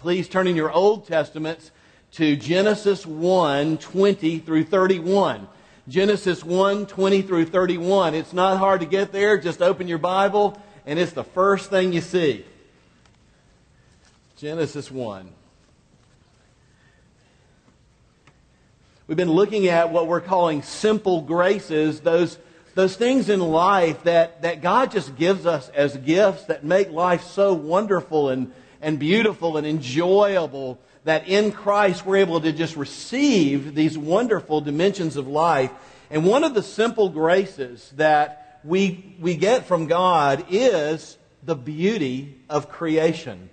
Please turn in your Old Testaments to Genesis 1 20 through 31. Genesis 1 20 through 31. It's not hard to get there. Just open your Bible, and it's the first thing you see. Genesis 1. We've been looking at what we're calling simple graces, those, those things in life that, that God just gives us as gifts that make life so wonderful and, and beautiful and enjoyable that in Christ we're able to just receive these wonderful dimensions of life. And one of the simple graces that we, we get from God is the beauty of creation.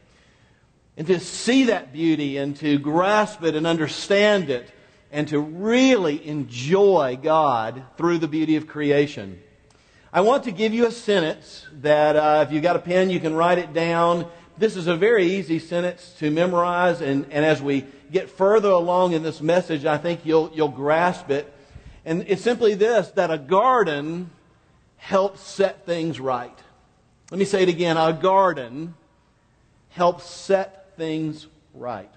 And to see that beauty and to grasp it and understand it and to really enjoy God through the beauty of creation. I want to give you a sentence that uh, if you've got a pen, you can write it down. This is a very easy sentence to memorize, and, and as we get further along in this message, I think you'll, you'll grasp it. And it's simply this that a garden helps set things right. Let me say it again a garden helps set things right.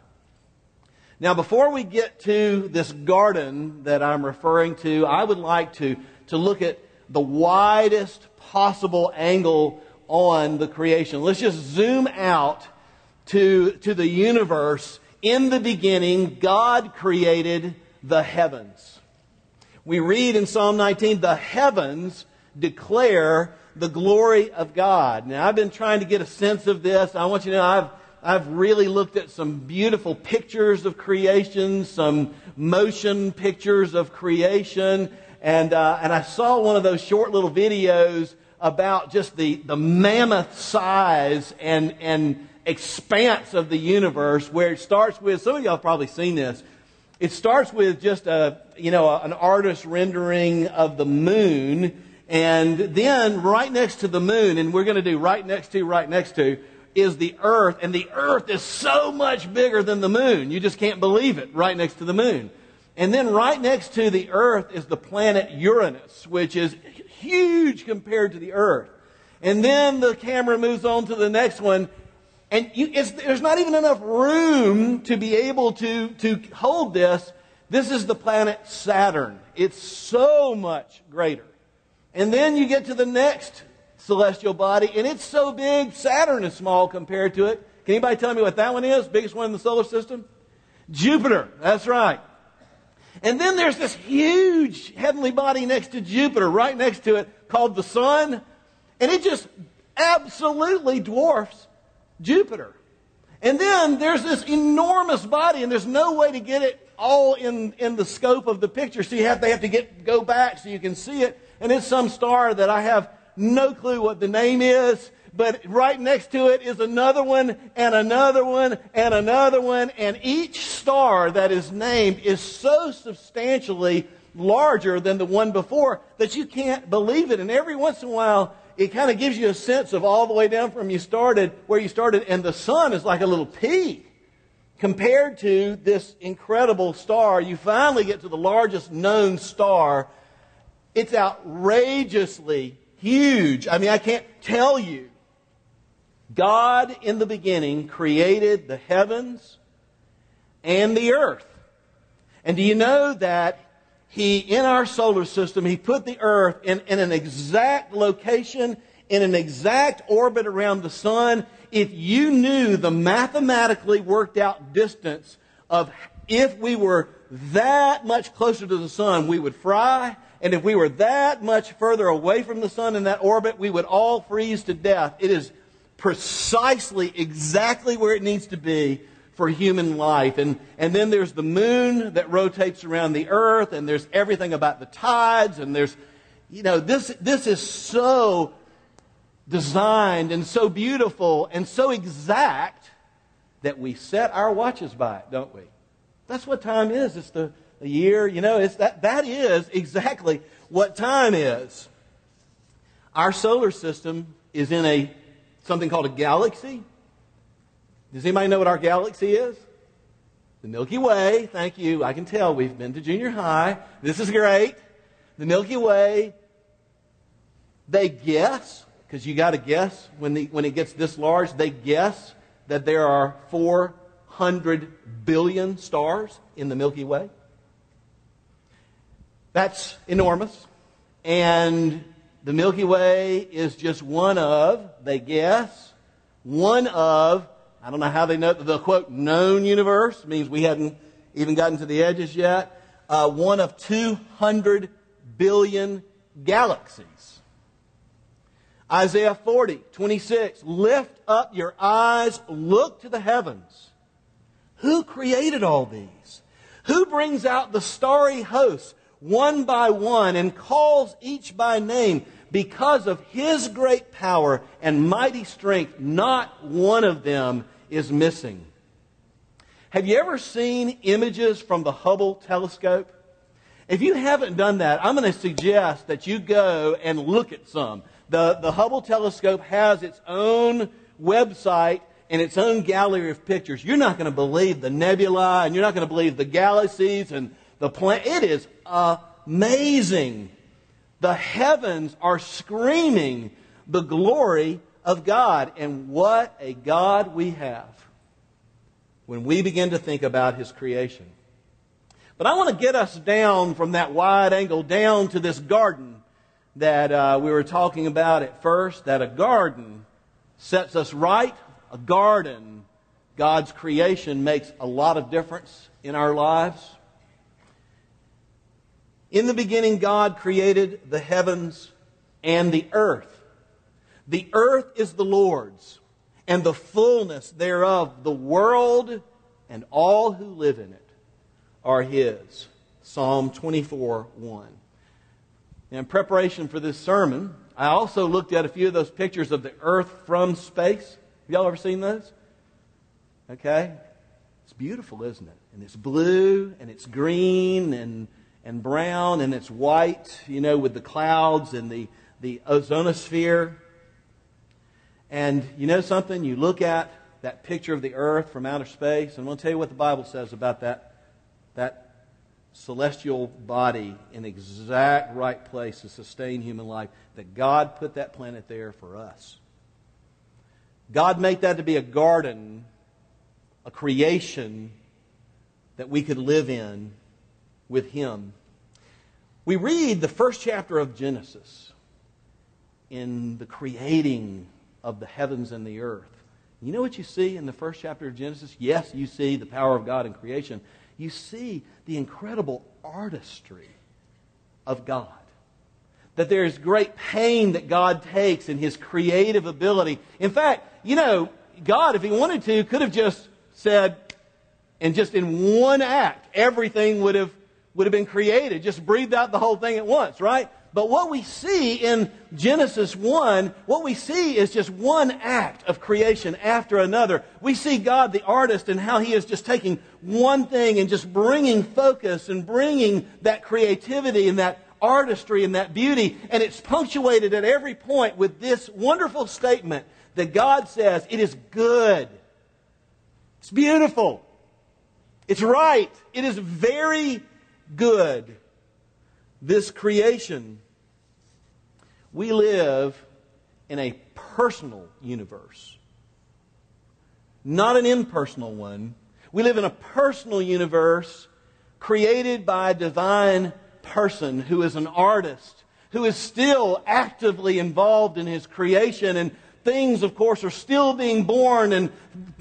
Now, before we get to this garden that I'm referring to, I would like to, to look at the widest possible angle on the creation. Let's just zoom out to, to the universe. In the beginning, God created the heavens. We read in Psalm 19, the heavens declare the glory of God. Now, I've been trying to get a sense of this. I want you to know I've, I've really looked at some beautiful pictures of creation, some motion pictures of creation, and, uh, and I saw one of those short little videos about just the, the mammoth size and, and expanse of the universe where it starts with, some of y'all have probably seen this. It starts with just a, you know, an artist rendering of the moon. And then right next to the moon, and we're going to do right next to, right next to, is the earth. And the earth is so much bigger than the moon. You just can't believe it right next to the moon. And then right next to the earth is the planet Uranus, which is huge compared to the earth. And then the camera moves on to the next one, and you, there's not even enough room to be able to, to hold this. This is the planet Saturn. It's so much greater. And then you get to the next celestial body, and it's so big, Saturn is small compared to it. Can anybody tell me what that one is? Biggest one in the solar system? Jupiter. That's right. And then there's this huge heavenly body next to Jupiter, right next to it, called the Sun. And it just absolutely dwarfs Jupiter. And then there's this enormous body, and there's no way to get it all in, in the scope of the picture. So you have, they have to get, go back so you can see it. And it's some star that I have no clue what the name is but right next to it is another one and another one and another one. And each star that is named is so substantially larger than the one before that you can't believe it. And every once in a while, it kind of gives you a sense of all the way down from you started, where you started, and the sun is like a little pea compared to this incredible star. You finally get to the largest known star. It's outrageously huge. I mean, I can't tell you God in the beginning created the heavens and the earth. And do you know that He, in our solar system, He put the earth in, in an exact location, in an exact orbit around the sun? If you knew the mathematically worked out distance of if we were that much closer to the sun, we would fry. And if we were that much further away from the sun in that orbit, we would all freeze to death. It is precisely exactly where it needs to be for human life. And, and then there's the moon that rotates around the earth, and there's everything about the tides, and there's, you know, this, this is so designed and so beautiful and so exact that we set our watches by it, don't we? That's what time is. It's the, the year, you know, it's that, that is exactly what time is. Our solar system is in a something called a galaxy. Does anybody know what our galaxy is? The Milky Way. Thank you. I can tell we've been to junior high. This is great. The Milky Way. They guess, because you got to guess when, the, when it gets this large, they guess that there are 400 billion stars in the Milky Way. That's enormous. And the Milky Way is just one of, they guess, one of, I don't know how they know, the quote, known universe means we hadn't even gotten to the edges yet, uh, one of 200 billion galaxies. Isaiah 40, 26, lift up your eyes, look to the heavens. Who created all these? Who brings out the starry hosts? One by one and calls each by name because of his great power and mighty strength, not one of them is missing. Have you ever seen images from the Hubble telescope? If you haven't done that, I'm going to suggest that you go and look at some. The, the Hubble telescope has its own website and its own gallery of pictures. You're not going to believe the nebula and you're not going to believe the galaxies and the planet. It is amazing. The heavens are screaming the glory of God. And what a God we have when we begin to think about His creation. But I want to get us down from that wide angle down to this garden that uh, we were talking about at first. That a garden sets us right. A garden, God's creation, makes a lot of difference in our lives. In the beginning, God created the heavens and the earth. The earth is the Lord's, and the fullness thereof, the world and all who live in it are His. Psalm 24 1. In preparation for this sermon, I also looked at a few of those pictures of the earth from space. Have y'all ever seen those? Okay? It's beautiful, isn't it? And it's blue and it's green and and brown and it's white, you know, with the clouds and the, the ozonosphere. And you know something? You look at that picture of the earth from outer space, and I'm going to tell you what the Bible says about that, that celestial body in exact right place to sustain human life, that God put that planet there for us. God made that to be a garden, a creation that we could live in with him. We read the first chapter of Genesis in the creating of the heavens and the earth. You know what you see in the first chapter of Genesis? Yes, you see the power of God in creation. You see the incredible artistry of God. That there is great pain that God takes in his creative ability. In fact, you know, God, if he wanted to, could have just said, and just in one act, everything would have would have been created. Just breathed out the whole thing at once, right? But what we see in Genesis 1, what we see is just one act of creation after another. We see God, the artist, and how he is just taking one thing and just bringing focus and bringing that creativity and that artistry and that beauty. And it's punctuated at every point with this wonderful statement that God says, it is good. It's beautiful. It's right. It is very good. This creation. We live in a personal universe, not an impersonal one. We live in a personal universe created by a divine person who is an artist, who is still actively involved in his creation. And things, of course, are still being born, and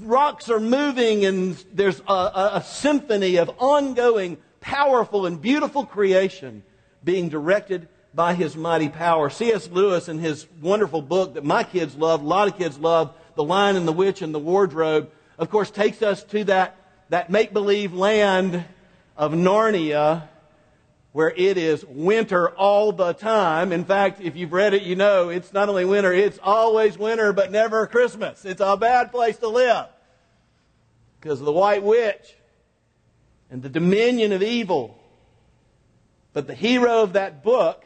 rocks are moving, and there's a, a, a symphony of ongoing powerful and beautiful creation being directed by his mighty power. C.S. Lewis, in his wonderful book that my kids love, a lot of kids love, The Lion and the Witch and the Wardrobe, of course, takes us to that, that make believe land of Narnia where it is winter all the time. In fact, if you've read it, you know it's not only winter, it's always winter, but never Christmas. It's a bad place to live because of the White Witch and the dominion of evil. But the hero of that book,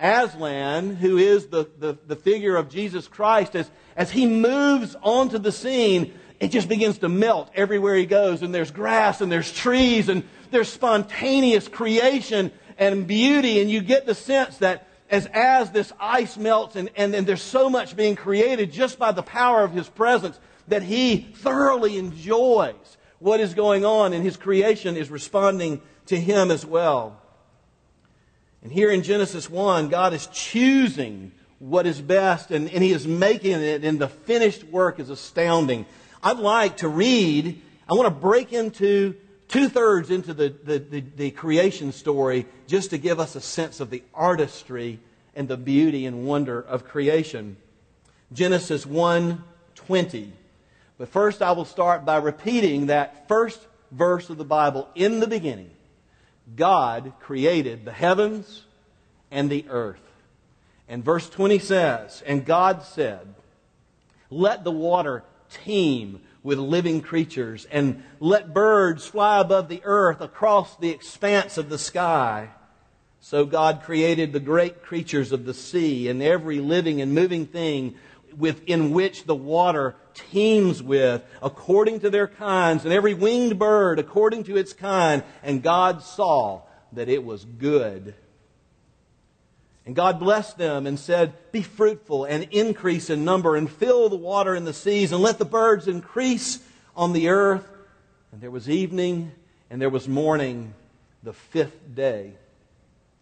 Aslan, who is the, the, the, figure of Jesus Christ, as, as he moves onto the scene, it just begins to melt everywhere he goes. And there's grass and there's trees and there's spontaneous creation and beauty. And you get the sense that as, as this ice melts and, and, and there's so much being created just by the power of his presence, that he thoroughly enjoys what is going on, and his creation is responding to him as well. And here in Genesis 1, God is choosing what is best, and, and he is making it, and the finished work is astounding. I'd like to read, I want to break into two thirds into the, the, the, the, creation story just to give us a sense of the artistry and the beauty and wonder of creation. Genesis 1 20. But first, I will start by repeating that first verse of the Bible. In the beginning, God created the heavens and the earth. And verse 20 says, And God said, Let the water teem with living creatures, and let birds fly above the earth across the expanse of the sky. So God created the great creatures of the sea and every living and moving thing within which the water teems with, according to their kinds, and every winged bird according to its kind. And God saw that it was good. And God blessed them and said, Be fruitful and increase in number and fill the water in the seas and let the birds increase on the earth. And there was evening and there was morning the fifth day.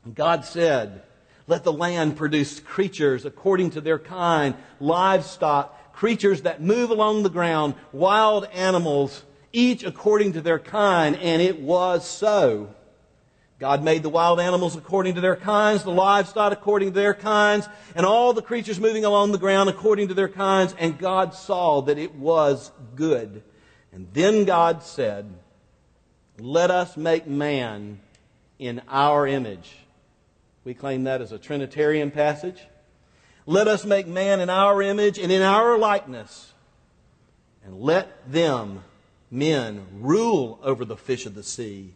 And God said, Let the land produce creatures according to their kind, livestock, creatures that move along the ground, wild animals, each according to their kind. And it was so. God made the wild animals according to their kinds, the livestock according to their kinds, and all the creatures moving along the ground according to their kinds. And God saw that it was good. And then God said, Let us make man in our image. We claim that as a Trinitarian passage. Let us make man in our image and in our likeness. And let them, men, rule over the fish of the sea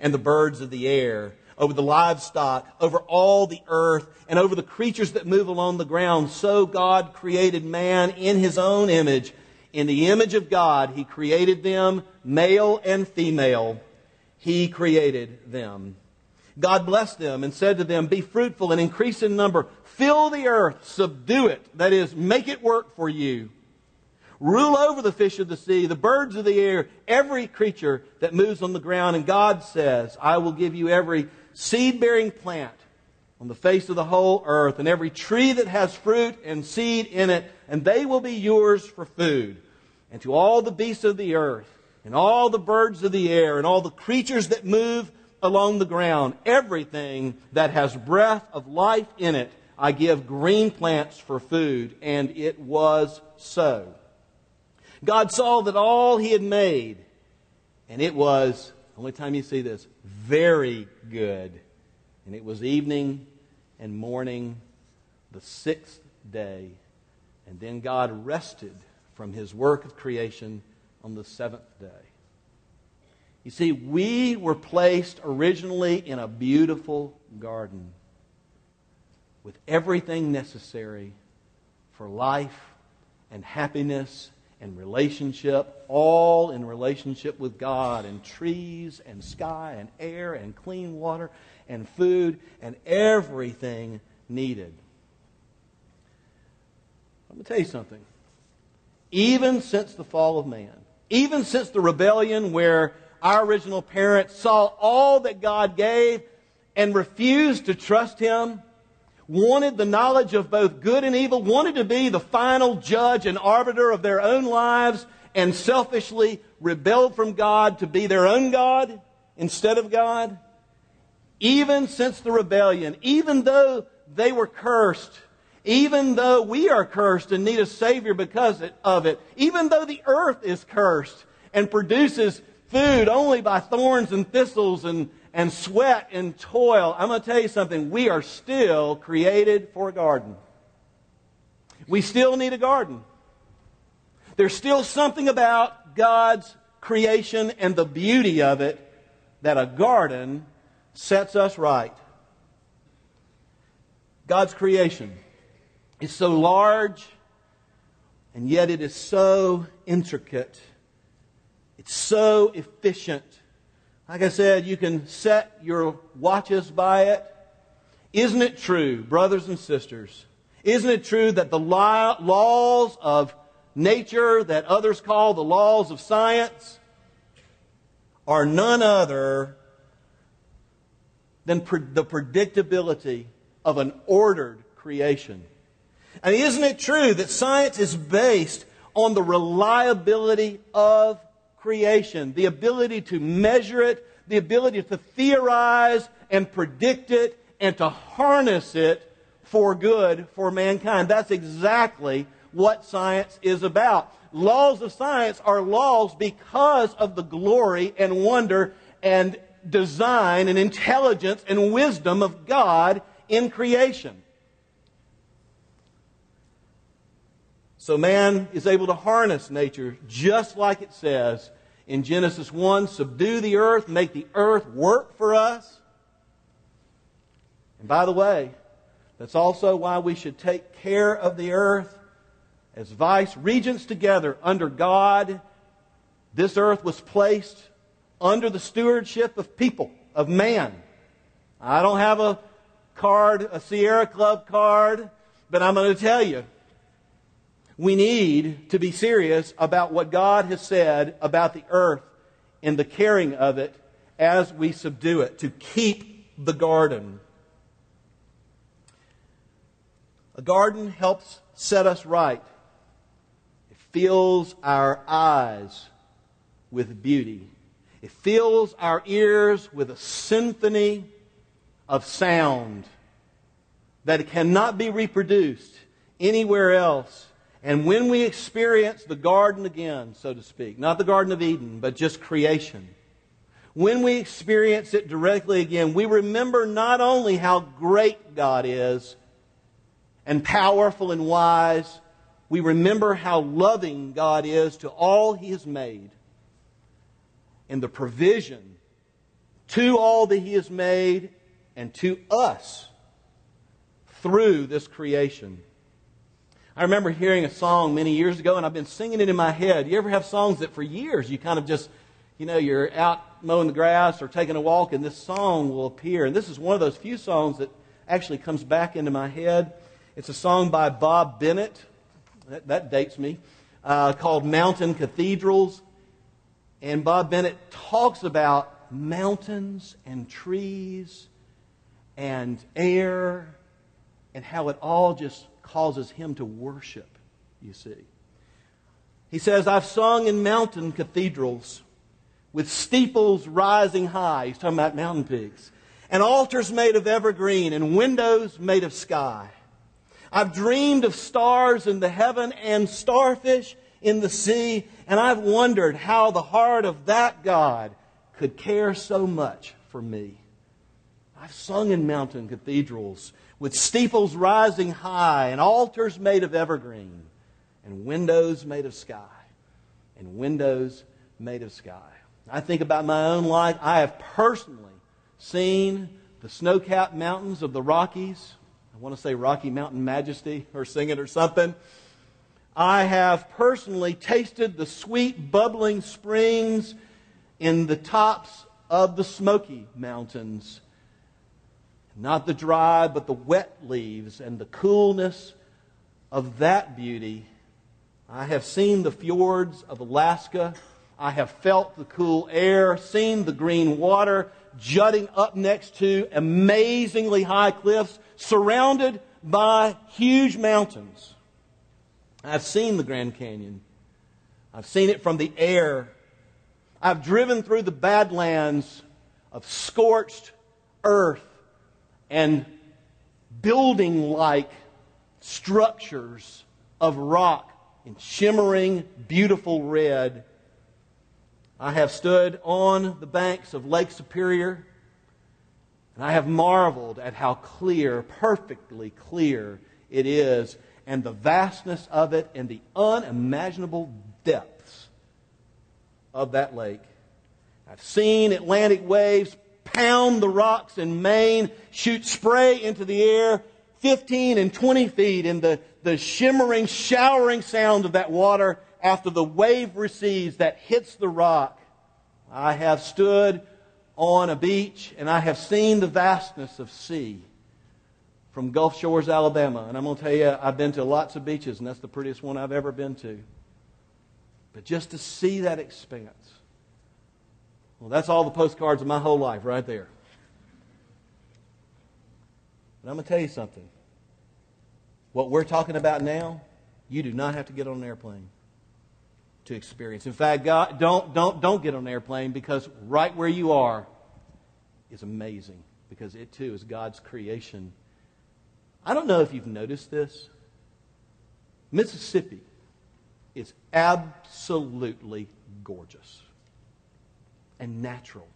and the birds of the air, over the livestock, over all the earth, and over the creatures that move along the ground. So God created man in his own image. In the image of God, he created them, male and female. He created them. God blessed them and said to them, Be fruitful and increase in number. Fill the earth, subdue it. That is, make it work for you. Rule over the fish of the sea, the birds of the air, every creature that moves on the ground. And God says, I will give you every seed bearing plant on the face of the whole earth, and every tree that has fruit and seed in it, and they will be yours for food. And to all the beasts of the earth, and all the birds of the air, and all the creatures that move along the ground, everything that has breath of life in it, I give green plants for food. And it was so. God saw that all he had made, and it was, only time you see this, very good. And it was evening and morning, the sixth day. And then God rested from his work of creation on the seventh day. You see, we were placed originally in a beautiful garden with everything necessary for life and happiness and relationship, all in relationship with God, and trees and sky and air and clean water and food and everything needed. Let me tell you something. Even since the fall of man, even since the rebellion where our original parents saw all that God gave and refused to trust Him, wanted the knowledge of both good and evil, wanted to be the final judge and arbiter of their own lives, and selfishly rebelled from God to be their own God instead of God. Even since the rebellion, even though they were cursed, even though we are cursed and need a Savior because of it, even though the earth is cursed and produces food only by thorns and thistles and, and sweat and toil, I'm going to tell you something. We are still created for a garden. We still need a garden. There's still something about God's creation and the beauty of it that a garden sets us right. God's creation is so large, and yet it is so intricate. It's so efficient. Like I said, you can set your watches by it. Isn't it true, brothers and sisters? Isn't it true that the laws of nature that others call the laws of science are none other than pre- the predictability of an ordered creation. And isn't it true that science is based on the reliability of creation, the ability to measure it, the ability to theorize and predict it, and to harness it for good for mankind? That's exactly what science is about. Laws of science are laws because of the glory and wonder and design and intelligence and wisdom of God in creation. So man is able to harness nature just like it says in Genesis 1 subdue the earth, make the earth work for us. And by the way, that's also why we should take care of the earth as vice regents together under God. This earth was placed under the stewardship of people, of man. I don't have a card, a Sierra Club card, but I'm going to tell you we need to be serious about what God has said about the earth and the caring of it as we subdue it, to keep the garden. A garden helps set us right. It fills our eyes with beauty. It fills our ears with a symphony of sound that cannot be reproduced anywhere else and when we experience the garden again, so to speak, not the Garden of Eden, but just creation, when we experience it directly again, we remember not only how great God is and powerful and wise, we remember how loving God is to all He has made and the provision to all that He has made and to us through this creation. I remember hearing a song many years ago, and I've been singing it in my head. You ever have songs that for years you kind of just, you know, you're out mowing the grass or taking a walk, and this song will appear. And this is one of those few songs that actually comes back into my head. It's a song by Bob Bennett, that, that dates me, uh, called Mountain Cathedrals. And Bob Bennett talks about mountains and trees and air and how it all just causes him to worship, you see. He says, I've sung in mountain cathedrals with steeples rising high. He's talking about mountain peaks. And altars made of evergreen and windows made of sky. I've dreamed of stars in the heaven and starfish in the sea, and I've wondered how the heart of that God could care so much for me. I've sung in mountain cathedrals with steeples rising high and altars made of evergreen and windows made of sky and windows made of sky. I think about my own life. I have personally seen the snow capped mountains of the Rockies. I want to say Rocky Mountain Majesty or sing it or something. I have personally tasted the sweet bubbling springs in the tops of the Smoky Mountains not the dry, but the wet leaves and the coolness of that beauty. I have seen the fjords of Alaska. I have felt the cool air, seen the green water jutting up next to amazingly high cliffs surrounded by huge mountains. I've seen the Grand Canyon. I've seen it from the air. I've driven through the badlands of scorched earth and building like structures of rock in shimmering, beautiful red. I have stood on the banks of Lake Superior, and I have marveled at how clear, perfectly clear it is, and the vastness of it, and the unimaginable depths of that lake. I've seen Atlantic waves pound the rocks in Maine, shoot spray into the air 15 and 20 feet, and the, the shimmering, showering sound of that water after the wave recedes that hits the rock. I have stood on a beach and I have seen the vastness of sea from Gulf Shores, Alabama. And I'm going to tell you, I've been to lots of beaches, and that's the prettiest one I've ever been to. But just to see that expanse. Well, that's all the postcards of my whole life right there. But I'm going to tell you something. What we're talking about now, you do not have to get on an airplane to experience. In fact, God, don't, don't, don't get on an airplane because right where you are is amazing because it too is God's creation. I don't know if you've noticed this. Mississippi is absolutely gorgeous and natural.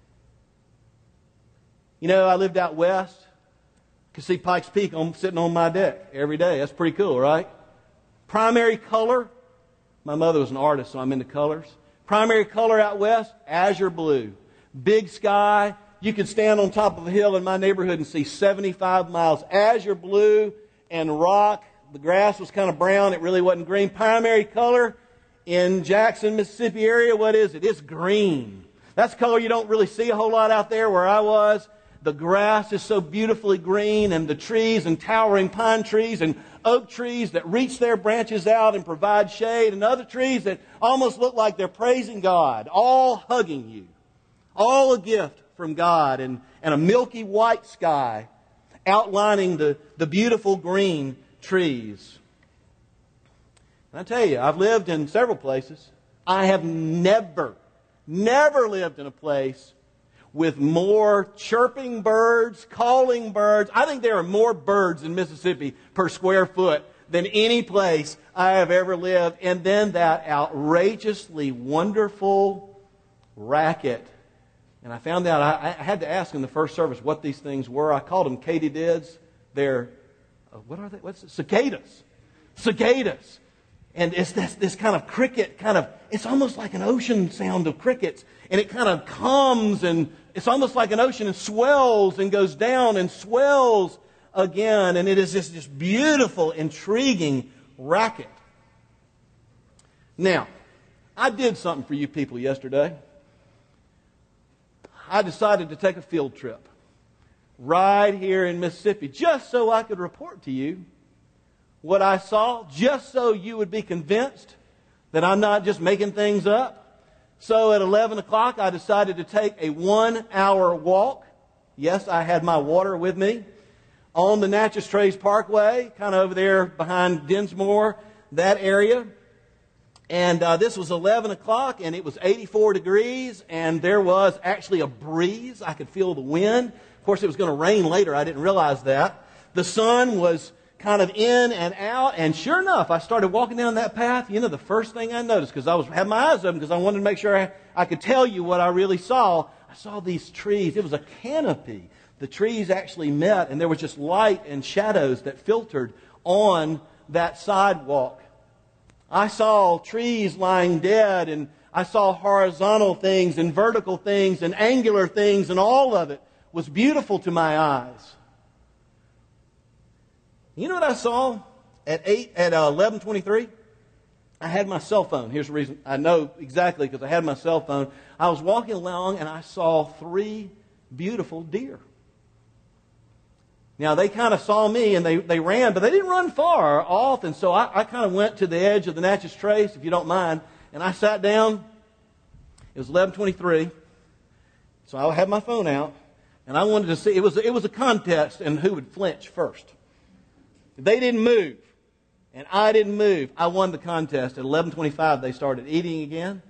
You know, I lived out west. You could see Pikes Peak on, sitting on my deck every day. That's pretty cool, right? Primary color. My mother was an artist, so I'm into colors. Primary color out west, azure blue. Big sky. You could stand on top of a hill in my neighborhood and see 75 miles. Azure blue and rock. The grass was kind of brown. It really wasn't green. Primary color in Jackson, Mississippi area, what is it? It's green. That's color you don't really see a whole lot out there where I was. The grass is so beautifully green, and the trees and towering pine trees and oak trees that reach their branches out and provide shade, and other trees that almost look like they're praising God, all hugging you. All a gift from God, and, and a milky white sky outlining the, the beautiful green trees. And I tell you, I've lived in several places. I have never Never lived in a place with more chirping birds, calling birds. I think there are more birds in Mississippi per square foot than any place I have ever lived. And then that outrageously wonderful racket. And I found out, I, I had to ask in the first service what these things were. I called them katydids. They're, uh, what are they? What's it? Cicadas. Cicadas. And it's this, this kind of cricket kind of, it's almost like an ocean sound of crickets. And it kind of comes and it's almost like an ocean and swells and goes down and swells again. And it is this, this beautiful, intriguing racket. Now, I did something for you people yesterday. I decided to take a field trip right here in Mississippi just so I could report to you what I saw just so you would be convinced that I'm not just making things up. So at 11 o'clock, I decided to take a one hour walk. Yes, I had my water with me on the Natchez Trace Parkway, kind of over there behind Dinsmore, that area. And uh, this was 11 o'clock, and it was 84 degrees, and there was actually a breeze. I could feel the wind. Of course, it was going to rain later. I didn't realize that. The sun was kind of in and out. And sure enough, I started walking down that path. You know, the first thing I noticed, because I was had my eyes open, because I wanted to make sure I, I could tell you what I really saw. I saw these trees. It was a canopy. The trees actually met, and there was just light and shadows that filtered on that sidewalk. I saw trees lying dead, and I saw horizontal things and vertical things and angular things, and all of it was beautiful to my eyes. You know what I saw at eight at uh, eleven twenty three? I had my cell phone. Here's the reason I know exactly because I had my cell phone. I was walking along and I saw three beautiful deer. Now they kind of saw me and they, they ran, but they didn't run far off. And so I, I kind of went to the edge of the Natchez Trace, if you don't mind, and I sat down. It was 11:23, so I had my phone out, and I wanted to see. It was it was a contest and who would flinch first. They didn't move, and I didn't move. I won the contest. At 11:25, they started eating again.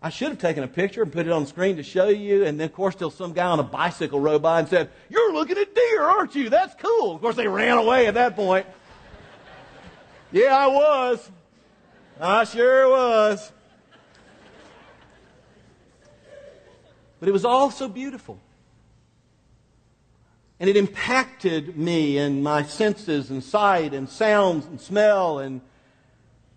I should have taken a picture and put it on screen to show you. And then, of course, till some guy on a bicycle rode by and said, "You're looking at deer, aren't you? That's cool." Of course, they ran away at that point. yeah, I was. I sure was. But it was all so beautiful. And it impacted me and my senses and sight and sounds and smell and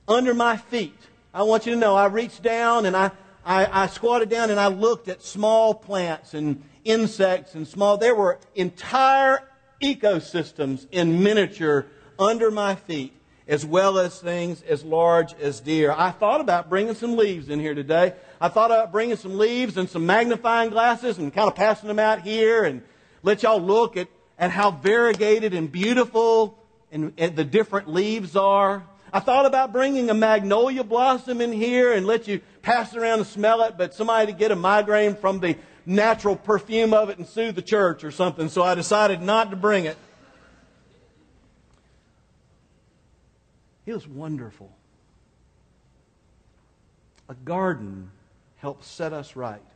under my feet. I want you to know I reached down and I, I, I squatted down and I looked at small plants and insects and small. There were entire ecosystems in miniature under my feet, as well as things as large as deer. I thought about bringing some leaves in here today. I thought about bringing some leaves and some magnifying glasses and kind of passing them out here and let y'all look at, at how variegated and beautiful and, and the different leaves are. I thought about bringing a magnolia blossom in here and let you pass it around and smell it, but somebody to get a migraine from the natural perfume of it and sue the church or something, so I decided not to bring it. It was wonderful. A garden helps set us right.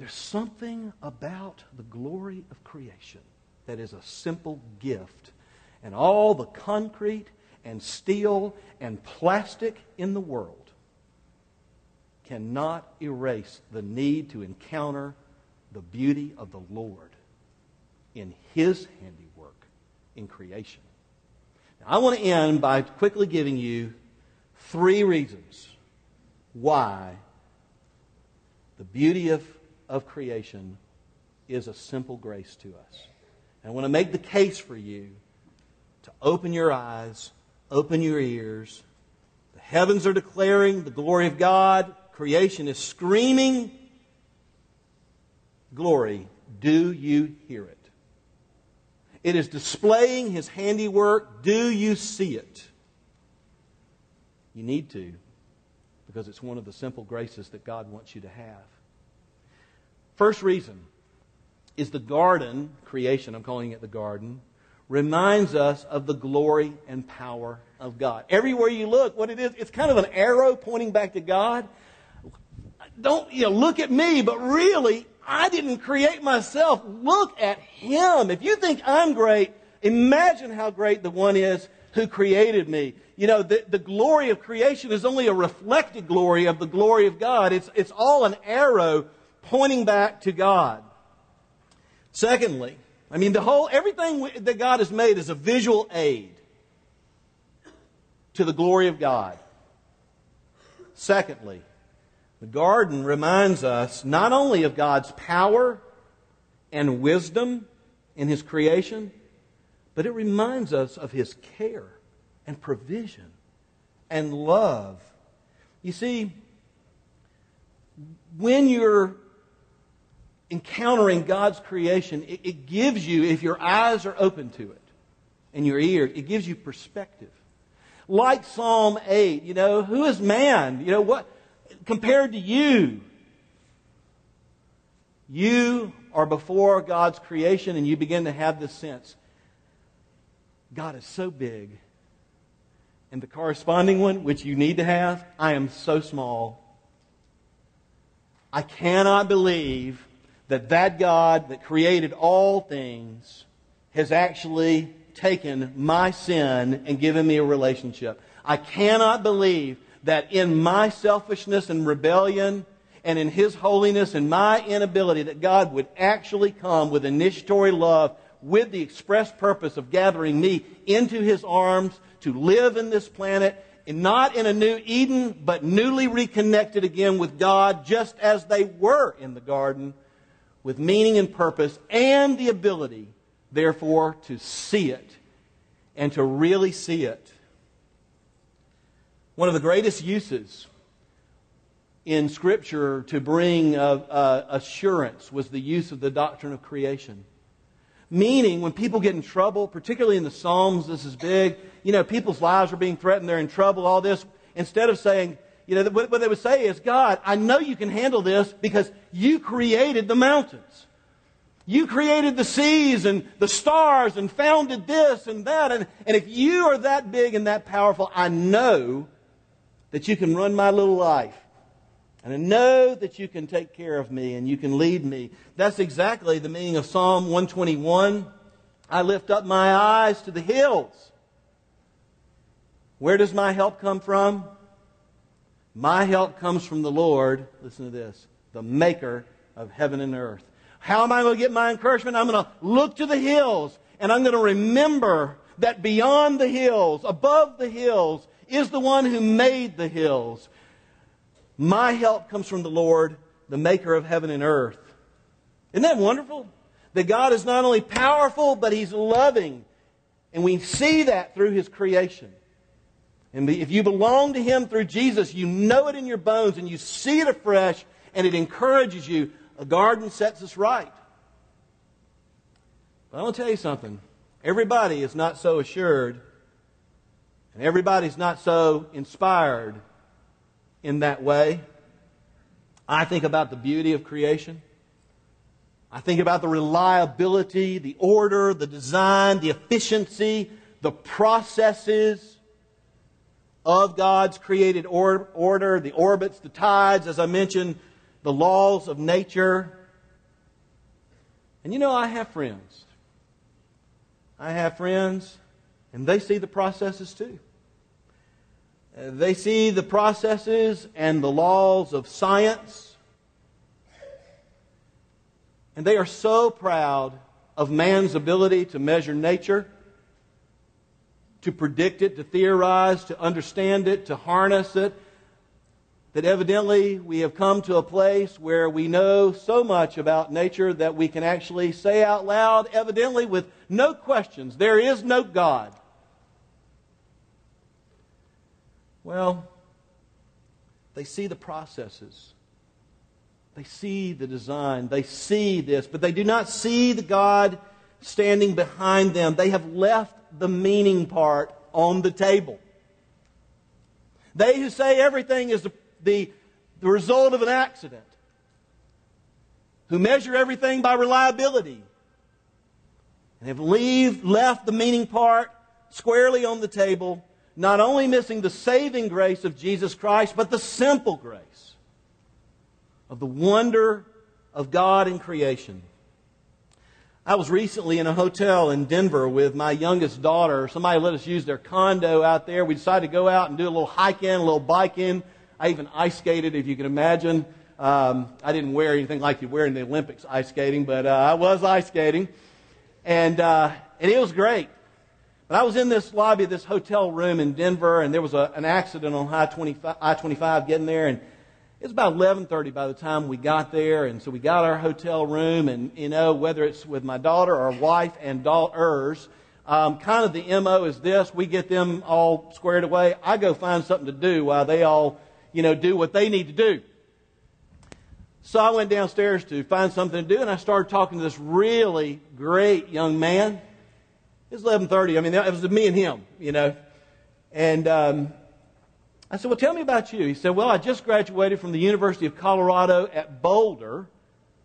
There's something about the glory of creation that is a simple gift. And all the concrete and steel and plastic in the world cannot erase the need to encounter the beauty of the Lord in His handiwork in creation. Now, I want to end by quickly giving you three reasons why the beauty of, of creation is a simple grace to us. And I want to make the case for you to open your eyes, open your ears. The heavens are declaring the glory of God, creation is screaming glory. Do you hear it? It is displaying his handiwork. Do you see it? You need to because it's one of the simple graces that God wants you to have. First reason is the garden, creation, I'm calling it the garden, reminds us of the glory and power of God. Everywhere you look, what it is, it's kind of an arrow pointing back to God. Don't you know, look at me, but really, I didn't create myself. Look at Him. If you think I'm great, imagine how great the one is who created me. You know, the, the glory of creation is only a reflected glory of the glory of God. It's, it's all an arrow pointing back to God. Secondly, I mean, the whole, everything that God has made is a visual aid to the glory of God. Secondly, the garden reminds us not only of God's power and wisdom in His creation, but it reminds us of His care and provision and love. You see, when you're encountering God's creation, it, it, gives you, if your eyes are open to it and your ears, it gives you perspective. Like Psalm 8, you know, who is man? You know, what, compared to you? You are before God's creation and you begin to have this sense God is so big. And the corresponding one, which you need to have, I am so small. I cannot believe that that God that created all things has actually taken my sin and given me a relationship. I cannot believe that in my selfishness and rebellion and in His holiness and my inability that God would actually come with initiatory love with the express purpose of gathering me into his arms to live in this planet, and not in a new Eden, but newly reconnected again with God, just as they were in the garden, with meaning and purpose, and the ability, therefore, to see it and to really see it. One of the greatest uses in Scripture to bring uh, uh, assurance was the use of the doctrine of creation. Meaning, when people get in trouble, particularly in the Psalms, this is big, you know, people's lives are being threatened, they're in trouble, all this, instead of saying, you know, what they would say is, God, I know you can handle this because you created the mountains. You created the seas and the stars and founded this and that. And, and if you are that big and that powerful, I know that you can run my little life. And I know that you can take care of me and you can lead me. That's exactly the meaning of Psalm 121. I lift up my eyes to the hills. Where does my help come from? My help comes from the Lord, listen to this, the maker of heaven and earth. How am I going to get my encouragement? I'm going to look to the hills and I'm going to remember that beyond the hills, above the hills, is the one who made the hills. My help comes from the Lord, the maker of heaven and earth. Isn't that wonderful? That God is not only powerful, but He's loving. And we see that through His creation. And if you belong to Him through Jesus, you know it in your bones and you see it afresh and it encourages you. A garden sets us right. But I want to tell you something. Everybody is not so assured And everybody's not so inspired in that way. I think about the beauty of creation. I think about the reliability, the order, the design, the efficiency, the processes of God's created or- order, the orbits, the tides, as I mentioned, the laws of nature. And you know, I have friends. I have friends, and they see the processes too. Uh, they see the processes and the laws of science. And they are so proud of man's ability to measure nature, to predict it, to theorize, to understand it, to harness it, that evidently we have come to a place where we know so much about nature that we can actually say out loud, evidently with no questions, there is no God. Well, they see the processes. They see the design. They see this, but they do not see the God standing behind them. They have left the meaning part on the table. They who say everything is the, the, the result of an accident, who measure everything by reliability, and have leave, left the meaning part squarely on the table, not only missing the saving grace of Jesus Christ, but the simple grace of the wonder of God in creation. I was recently in a hotel in Denver with my youngest daughter. Somebody let us use their condo out there. We decided to go out and do a little hiking, a little biking. I even ice skated, if you can imagine. Um, I didn't wear anything like you wear in the Olympics ice skating, but uh, I was ice skating. And, uh, and it was great. But I was in this lobby of this hotel room in Denver, and there was a, an accident on I-25 getting there, and it was about 11:30 by the time we got there, and so we got our hotel room, and you know whether it's with my daughter or wife and daughters, um, kind of the mo is this: we get them all squared away. I go find something to do while they all, you know, do what they need to do. So I went downstairs to find something to do, and I started talking to this really great young man. It was 11:30. I mean, it was me and him, you know. And um, I said, "Well, tell me about you." He said, "Well, I just graduated from the University of Colorado at Boulder.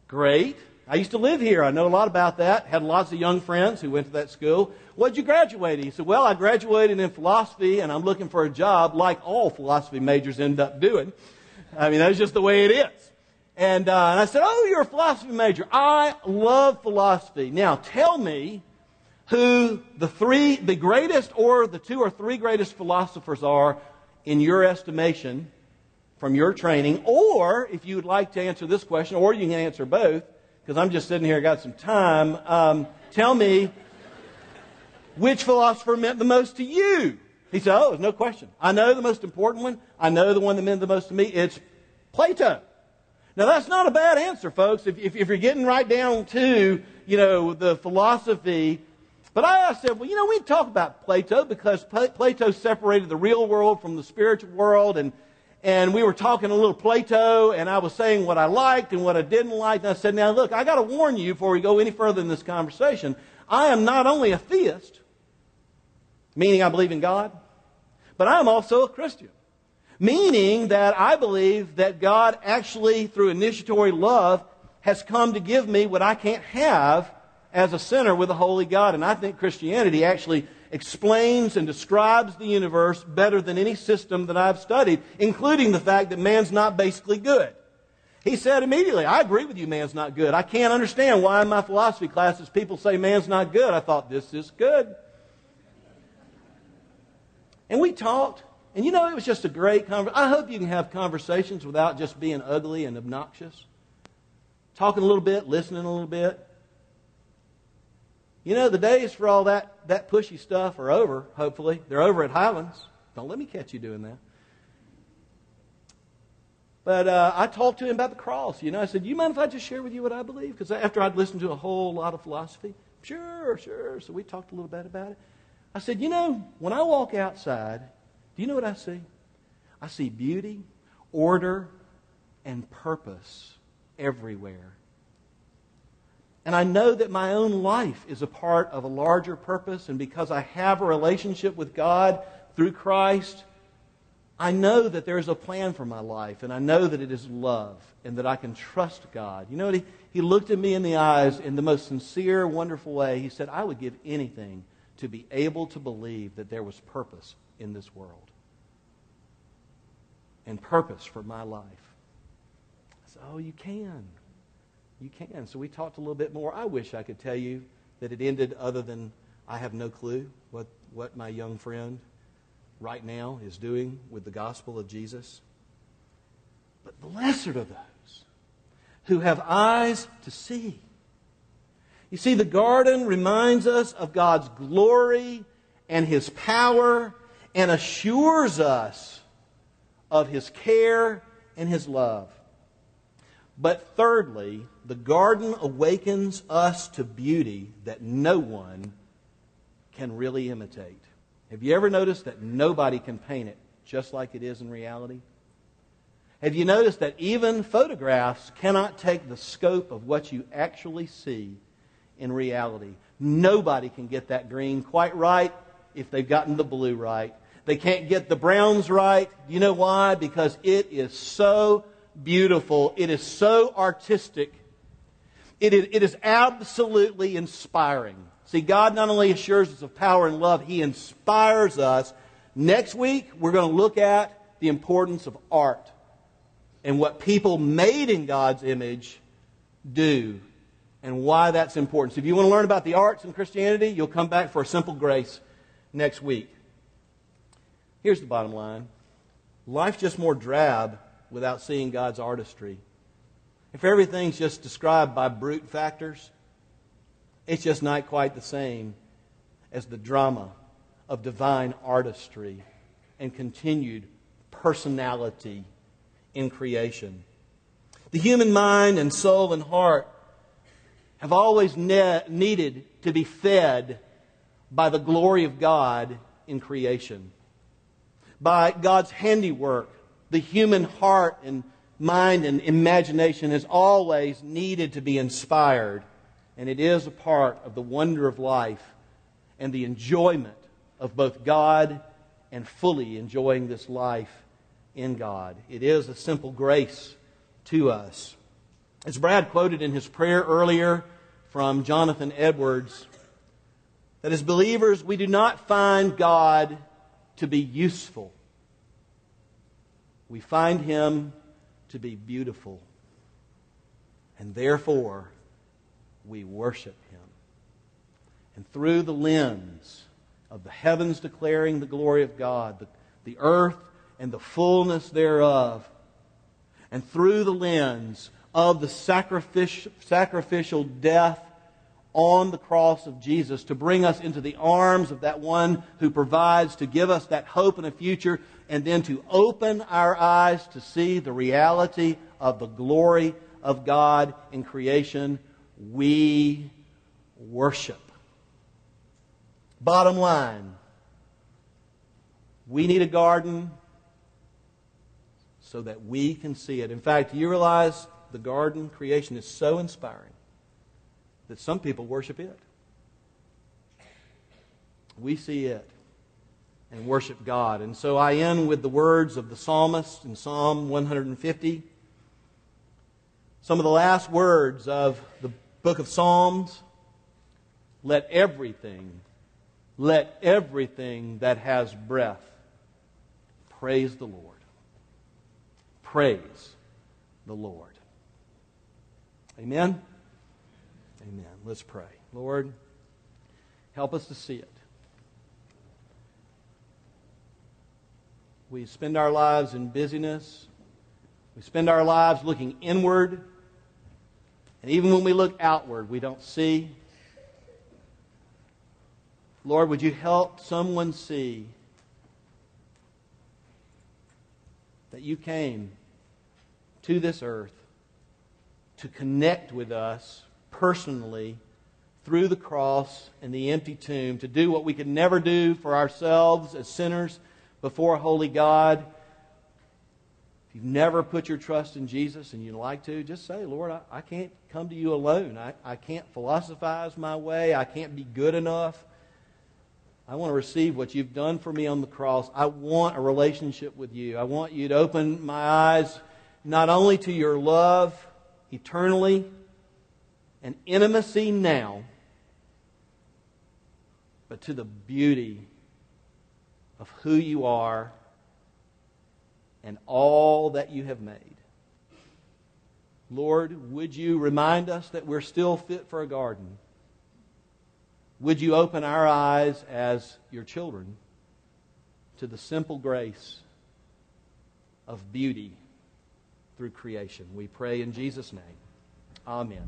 Great. I used to live here. I know a lot about that. Had lots of young friends who went to that school. What'd you graduate? He said, "Well, I graduated in philosophy, and I'm looking for a job like all philosophy majors end up doing. I mean, that's just the way it is." And, uh, and I said, "Oh, you're a philosophy major. I love philosophy. Now, tell me." who the three, the greatest or the two or three greatest philosophers are in your estimation from your training, or if you would like to answer this question, or you can answer both, because I'm just sitting here, I got some time. Um, tell me which philosopher meant the most to you. He said, Oh, there's no question. I know the most important one. I know the one that meant the most to me. It's Plato. Now, that's not a bad answer, folks. If, if, if you're getting right down to, you know, the philosophy but I asked said, well, you know, we talk about Plato because Plato separated the real world from the spiritual world, and and we were talking a little Plato, and I was saying what I liked and what I didn't like. And I said, now look, I got to warn you before we go any further in this conversation. I am not only a theist, meaning I believe in God, but I am also a Christian, meaning that I believe that God actually, through initiatory love, has come to give me what I can't have as a sinner with a holy God. And I think Christianity actually explains and describes the universe better than any system that I've studied, including the fact that man's not basically good. He said immediately, I agree with you, man's not good. I can't understand why in my philosophy classes people say man's not good. I thought, this is good. And we talked, and you know, it was just a great conversation. I hope you can have conversations without just being ugly and obnoxious. Talking a little bit, listening a little bit. You know, the days for all that, that pushy stuff are over, hopefully. They're over at Highlands. Don't let me catch you doing that. But uh, I talked to him about the cross. You know, I said, "You mind if I just share with you what I believe?" Because after I'd listened to a whole lot of philosophy, sure, sure. So we talked a little bit about it. I said, "You know, when I walk outside, do you know what I see? I see beauty, order, and purpose everywhere. And I know that my own life is a part of a larger purpose. And because I have a relationship with God through Christ, I know that there's a plan for my life, and I know that it is love, and that I can trust God. You know what? He, he looked at me in the eyes in the most sincere, wonderful way. He said, I would give anything to be able to believe that there was purpose in this world and purpose for my life. I said, Oh, you can. You can. So we talked a little bit more. I wish I could tell you that it ended other than I have no clue what, what my young friend right now is doing with the gospel of Jesus. But blessed are those who have eyes to see. You see, the garden reminds us of God's glory and His power and assures us of His care and His love. But thirdly, the garden awakens us to beauty that no one can really imitate. Have you ever noticed that nobody can paint it just like it is in reality? Have you noticed that even photographs cannot take the scope of what you actually see in reality? Nobody can get that green quite right if they've gotten the blue right. They can't get the browns right. You know why? Because it is so beautiful. It is so artistic. It is, it is absolutely inspiring. See, God not only assures us of power and love, He inspires us. Next week, we're going to look at the importance of art and what people made in God's image do and why that's important. So if you want to learn about the arts in Christianity, you'll come back for a simple grace next week. Here's the bottom line life's just more drab without seeing God's artistry. If everything's just described by brute factors, it's just not quite the same as the drama of divine artistry and continued personality in creation. The human mind and soul and heart have always ne- needed to be fed by the glory of God in creation, by God's handiwork. The human heart and mind and imagination has always needed to be inspired and it is a part of the wonder of life and the enjoyment of both God and fully enjoying this life in God. It is a simple grace to us. As Brad quoted in his prayer earlier from Jonathan Edwards, that as believers, we do not find God to be useful. We find him to be beautiful. And therefore, we worship him. And through the lens of the heavens declaring the glory of God, the, the earth and the fullness thereof, and through the lens of the sacrificial, sacrificial death on the cross of Jesus to bring us into the arms of that one who provides to give us that hope and a future, and then to open our eyes to see the reality of the glory of God in creation we worship. Bottom line, we need a garden so that we can see it. In fact, you realize the garden creation is so inspiring that some people worship it. We see it and worship God. And so I end with the words of the psalmist in Psalm 150. Some of the last words of the book of Psalms, let everything, let everything that has breath praise the Lord. Praise the Lord. Amen? Let's pray. Lord, help us to see it. We spend our lives in busyness. We spend our lives looking inward and even when we look outward, we don't see. Lord, would you help someone see that you came to this earth to connect with us personally through the cross and the empty tomb, to do what we could never do for ourselves as sinners before a holy God If you've never put your trust in Jesus and you'd like to, just say, Lord, I, I can't come to you alone. I, I can't philosophize my way. I can't be good enough. I want to receive what you've done for me on the cross. I want a relationship with you. I want you to open my eyes not only to your love eternally and intimacy now, but to the beauty of who you are and all that you have made. Lord, would you remind us that we're still fit for a garden? Would you open our eyes as your children to the simple grace of beauty through creation? We pray in Jesus' name. Amen.